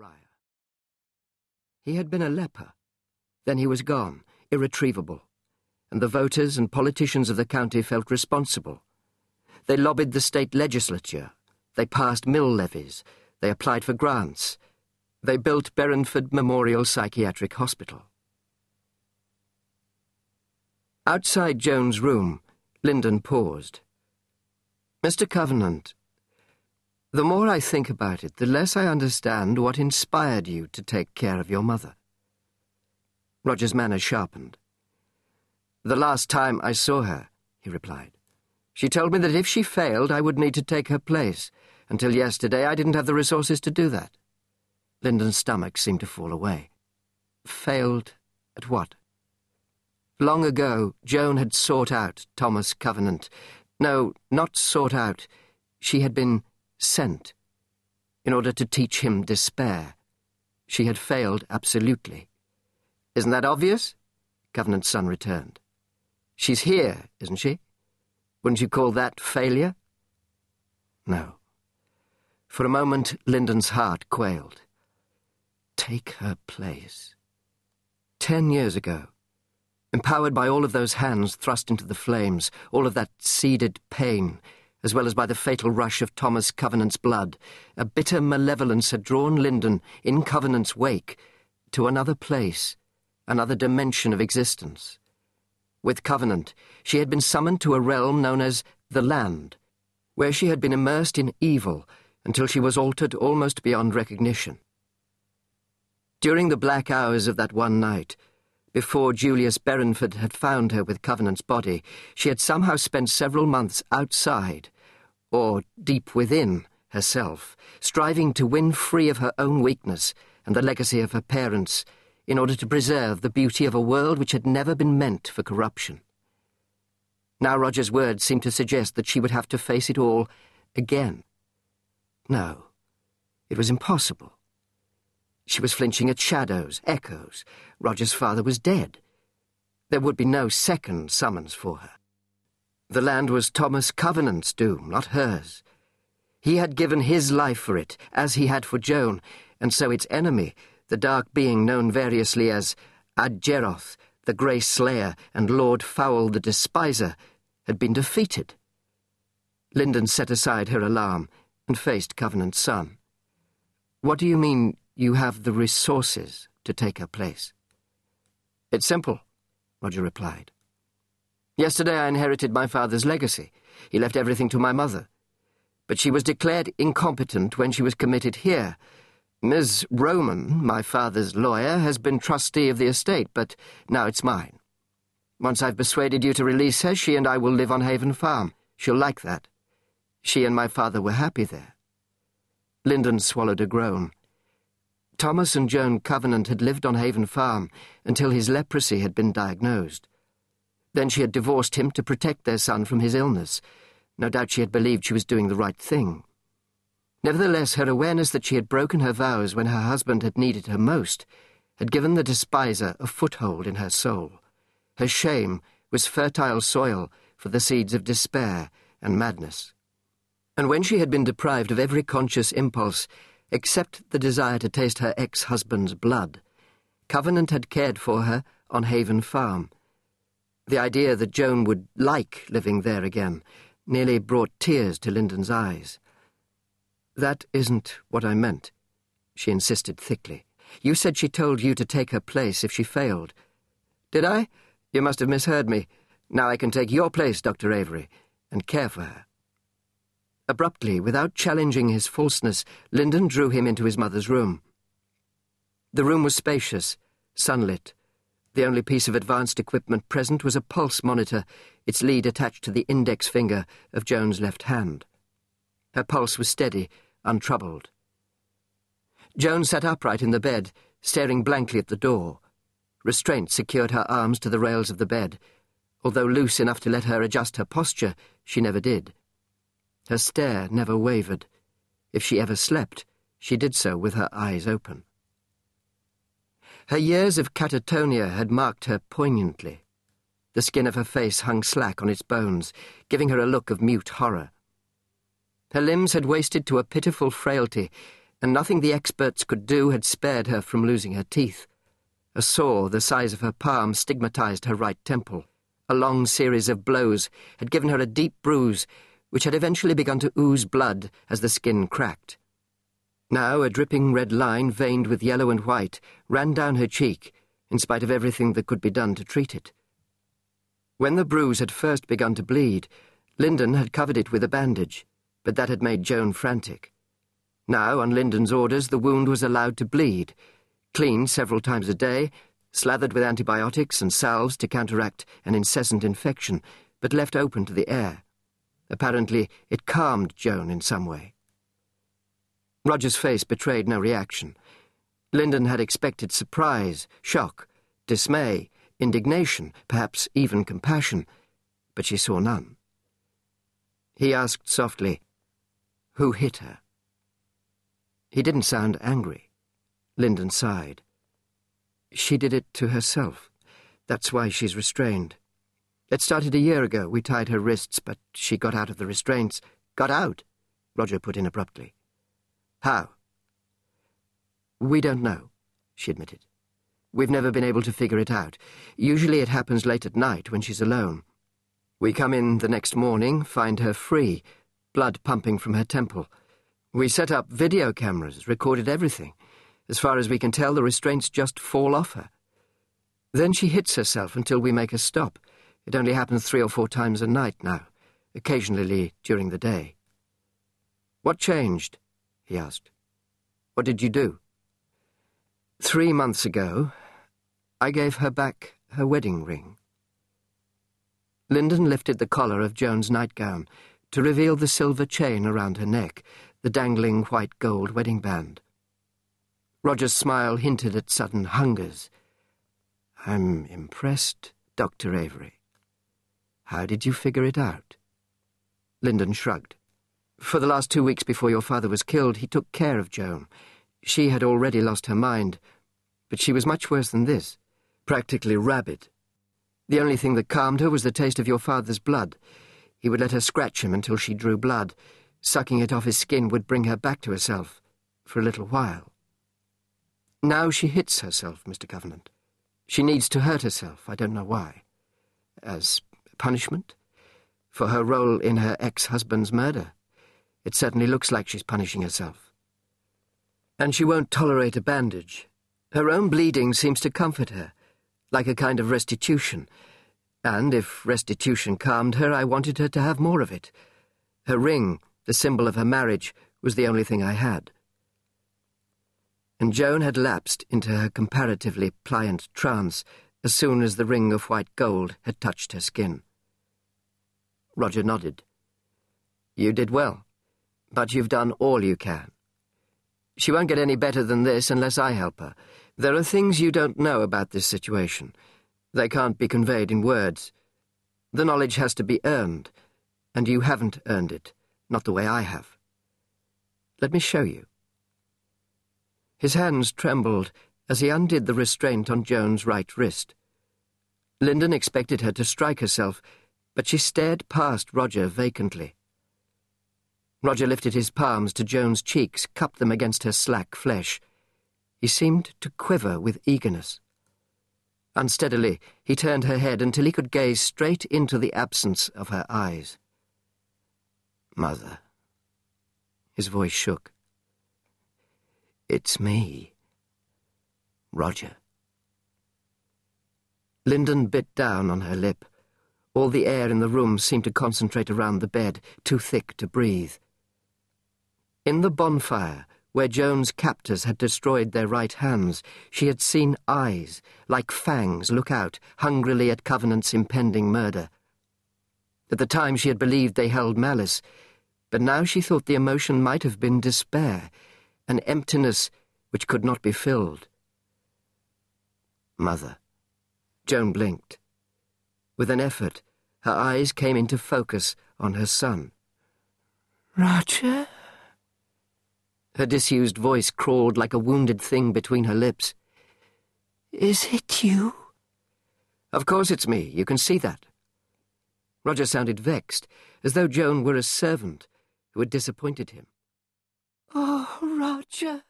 Ryer. He had been a leper. Then he was gone, irretrievable, and the voters and politicians of the county felt responsible. They lobbied the state legislature. They passed mill levies. They applied for grants. They built Berenford Memorial Psychiatric Hospital. Outside Joan's room, Linden paused. Mr. Covenant, the more I think about it, the less I understand what inspired you to take care of your mother. Roger's manner sharpened. The last time I saw her, he replied, she told me that if she failed, I would need to take her place. Until yesterday, I didn't have the resources to do that. Linden's stomach seemed to fall away. Failed at what? Long ago, Joan had sought out Thomas Covenant. No, not sought out. She had been sent. In order to teach him despair. She had failed absolutely. Isn't that obvious? Covenant's son returned. She's here, isn't she? Wouldn't you call that failure? No. For a moment, Linden's heart quailed. Take her place. Ten years ago, empowered by all of those hands thrust into the flames, all of that seeded pain, as well as by the fatal rush of Thomas Covenant's blood, a bitter malevolence had drawn Linden, in Covenant's wake, to another place, another dimension of existence. With Covenant, she had been summoned to a realm known as the Land, where she had been immersed in evil until she was altered almost beyond recognition. During the black hours of that one night, before Julius Berenford had found her with Covenant's body, she had somehow spent several months outside, or deep within, herself, striving to win free of her own weakness and the legacy of her parents in order to preserve the beauty of a world which had never been meant for corruption. Now Roger's words seemed to suggest that she would have to face it all again. No, it was impossible. She was flinching at shadows, echoes. Roger's father was dead. There would be no second summons for her. The land was Thomas Covenant's doom, not hers. He had given his life for it, as he had for Joan, and so its enemy, the dark being known variously as a-Jeroth, the Grey Slayer, and Lord Foul the Despiser, had been defeated. Linden set aside her alarm and faced Covenant's son. What do you mean you have the resources to take her place? It's simple, Roger replied. Yesterday I inherited my father's legacy. He left everything to my mother. But she was declared incompetent when she was committed here, Ms. Roman, my father's lawyer, has been trustee of the estate, but now it's mine. Once I've persuaded you to release her, she and I will live on Haven Farm. She'll like that. She and my father were happy there. Linden swallowed a groan. Thomas and Joan Covenant had lived on Haven Farm until his leprosy had been diagnosed. Then she had divorced him to protect their son from his illness. No doubt she had believed she was doing the right thing. Nevertheless, her awareness that she had broken her vows when her husband had needed her most had given the despiser a foothold in her soul. Her shame was fertile soil for the seeds of despair and madness. And when she had been deprived of every conscious impulse except the desire to taste her ex-husband's blood, Covenant had cared for her on Haven Farm. The idea that Joan would like living there again nearly brought tears to Linden's eyes. That isn't what I meant, she insisted thickly. You said she told you to take her place if she failed. Did I? You must have misheard me. Now I can take your place, Dr. Avery, and care for her. Abruptly, without challenging his falseness, Linden drew him into his mother's room. The room was spacious, sunlit. The only piece of advanced equipment present was a pulse monitor, its lead attached to the index finger of Joan's left hand. Her pulse was steady, untroubled. Joan sat upright in the bed, staring blankly at the door. Restraint secured her arms to the rails of the bed. Although loose enough to let her adjust her posture, she never did. Her stare never wavered. If she ever slept, she did so with her eyes open. Her years of catatonia had marked her poignantly. The skin of her face hung slack on its bones, giving her a look of mute horror. Her limbs had wasted to a pitiful frailty, and nothing the experts could do had spared her from losing her teeth. A sore the size of her palm stigmatized her right temple. A long series of blows had given her a deep bruise, which had eventually begun to ooze blood as the skin cracked. Now a dripping red line, veined with yellow and white, ran down her cheek, in spite of everything that could be done to treat it. When the bruise had first begun to bleed, Linden had covered it with a bandage, but that had made Joan frantic. Now, on Linden's orders, the wound was allowed to bleed, cleaned several times a day, slathered with antibiotics and salves to counteract an incessant infection, but left open to the air. Apparently, it calmed Joan in some way. Roger's face betrayed no reaction. Linden had expected surprise, shock, dismay, indignation, perhaps even compassion, but she saw none. He asked softly, Who hit her? He didn't sound angry. Linden sighed. She did it to herself. That's why she's restrained. It started a year ago. We tied her wrists, but she got out of the restraints. Got out? Roger put in abruptly. How? We don't know, she admitted. We've never been able to figure it out. Usually it happens late at night when she's alone. We come in the next morning, find her free, blood pumping from her temple. We set up video cameras, recorded everything. As far as we can tell, the restraints just fall off her. Then she hits herself until we make her stop. It only happens three or four times a night now, occasionally during the day. What changed? he asked. What did you do? Three months ago, I gave her back her wedding ring. Linden lifted the collar of Joan's nightgown to reveal the silver chain around her neck the dangling white gold wedding band. Roger's smile hinted at sudden hungers. I'm impressed, Dr. Avery. How did you figure it out? Linden shrugged. For the last two weeks before your father was killed, he took care of Joan. She had already lost her mind, but she was much worse than this, practically rabid. The only thing that calmed her was the taste of your father's blood. He would let her scratch him until she drew blood, Sucking it off his skin would bring her back to herself, for a little while. Now she hits herself, Mr. Covenant. She needs to hurt herself, I don't know why. As punishment? For her role in her ex-husband's murder. It certainly looks like she's punishing herself. And she won't tolerate a bandage. Her own bleeding seems to comfort her, like a kind of restitution. And if restitution calmed her, I wanted her to have more of it. Her ring the symbol of her marriage, was the only thing I had. And Joan had lapsed into her comparatively pliant trance as soon as the ring of white gold had touched her skin. Roger nodded. You did well, but you've done all you can. She won't get any better than this unless I help her. There are things you don't know about this situation. They can't be conveyed in words. The knowledge has to be earned, and you haven't earned it not the way I have. Let me show you. His hands trembled as he undid the restraint on Joan's right wrist. Linden expected her to strike herself, but she stared past Roger vacantly. Roger lifted his palms to Joan's cheeks, cupped them against her slack flesh. He seemed to quiver with eagerness. Unsteadily, he turned her head until he could gaze straight into the absence of her eyes. Mother. His voice shook. It's me. Roger. Linden bit down on her lip. All the air in the room seemed to concentrate around the bed, too thick to breathe. In the bonfire, where Joan's captors had destroyed their right hands, she had seen eyes, like fangs, look out hungrily at Covenant's impending murder. At the time she had believed they held malice, but now she thought the emotion might have been despair, an emptiness which could not be filled. Mother. Joan blinked. With an effort, her eyes came into focus on her son. Roger? Her disused voice crawled like a wounded thing between her lips. Is it you? Of course it's me. You can see that. Roger sounded vexed, as though Joan were a servant who had disappointed him. Oh, Roger.